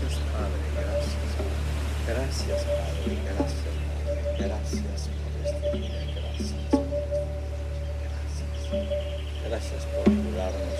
Gracias, Padre, gracias. Gracias, Padre, gracias. Este gracias por este día, gracias gracias. Gracias por curarnos,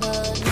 money.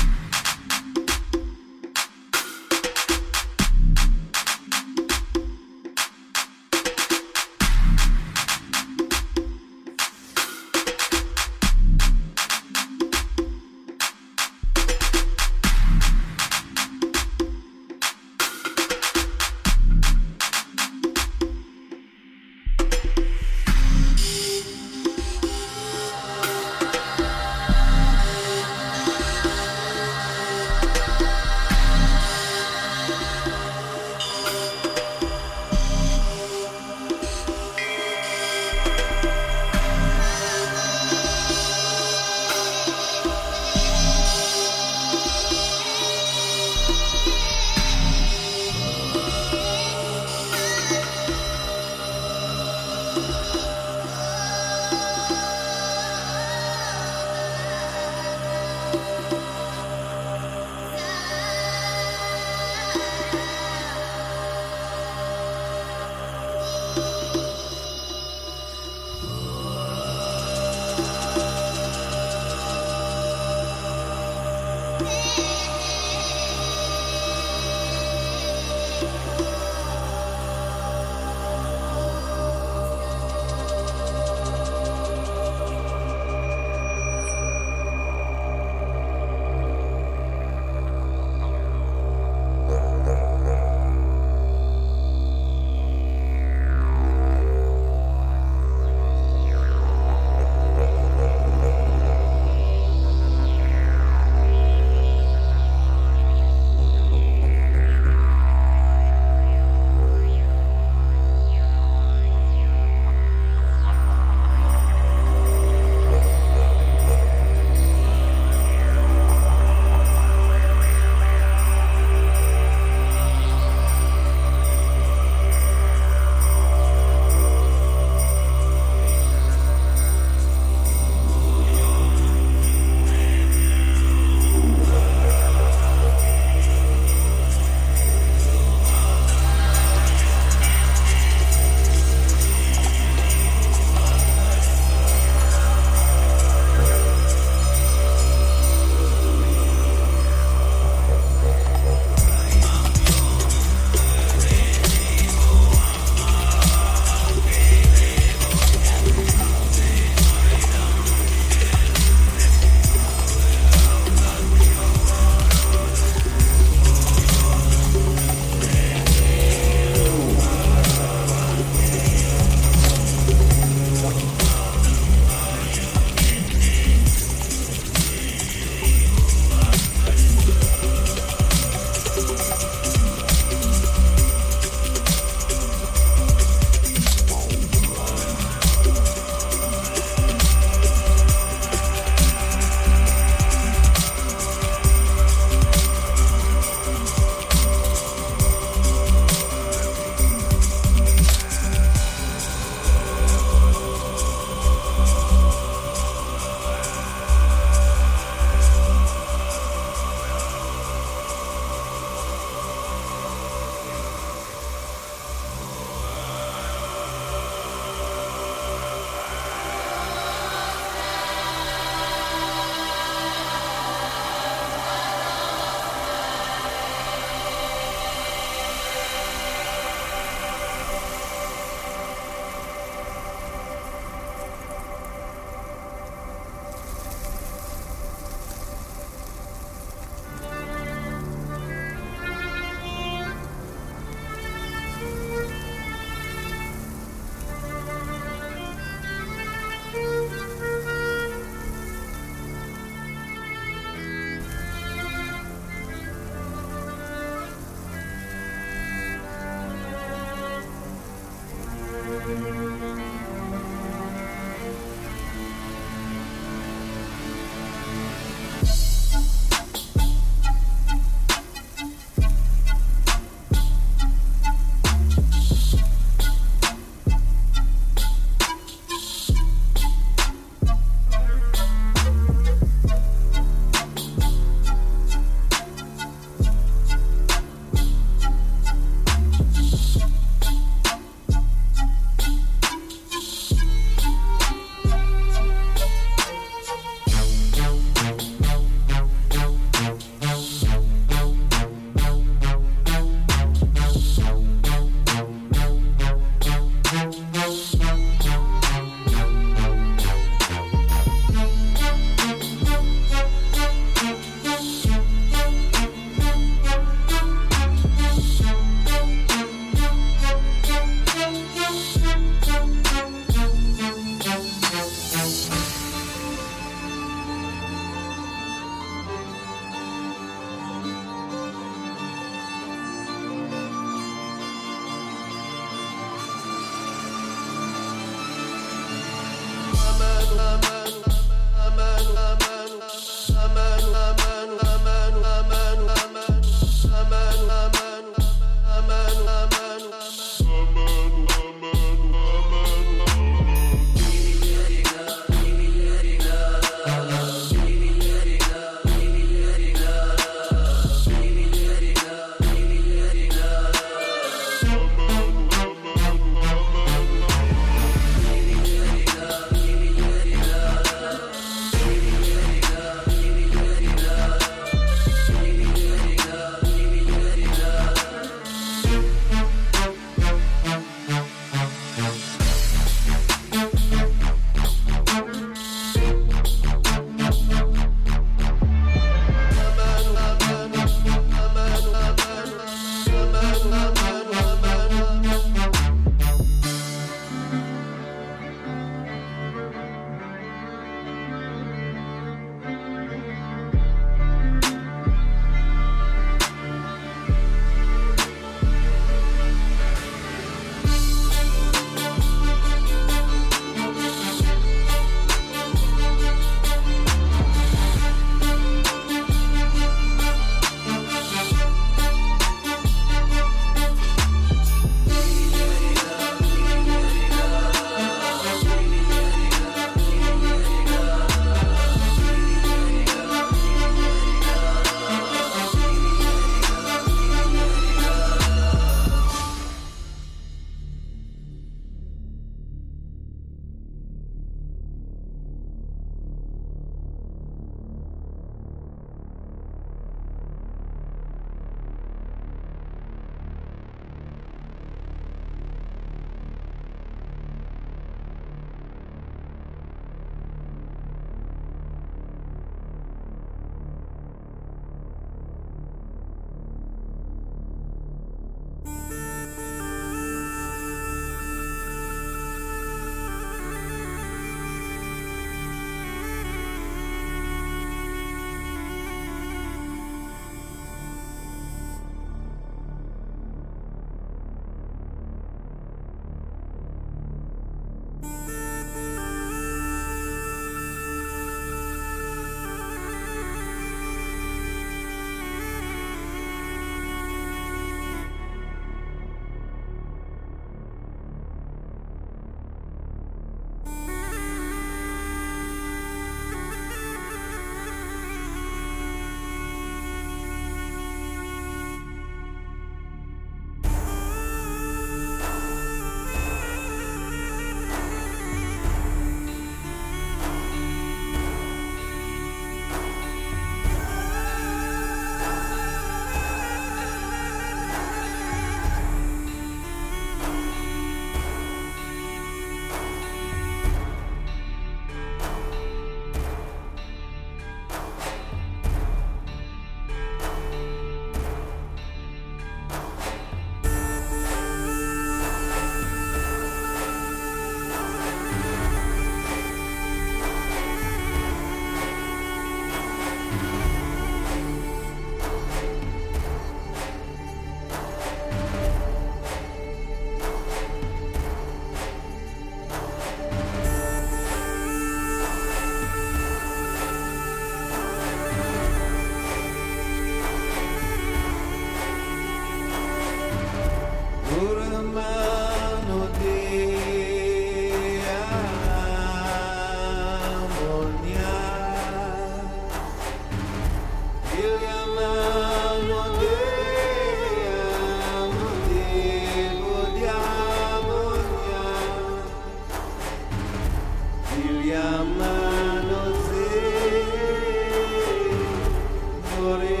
Glory.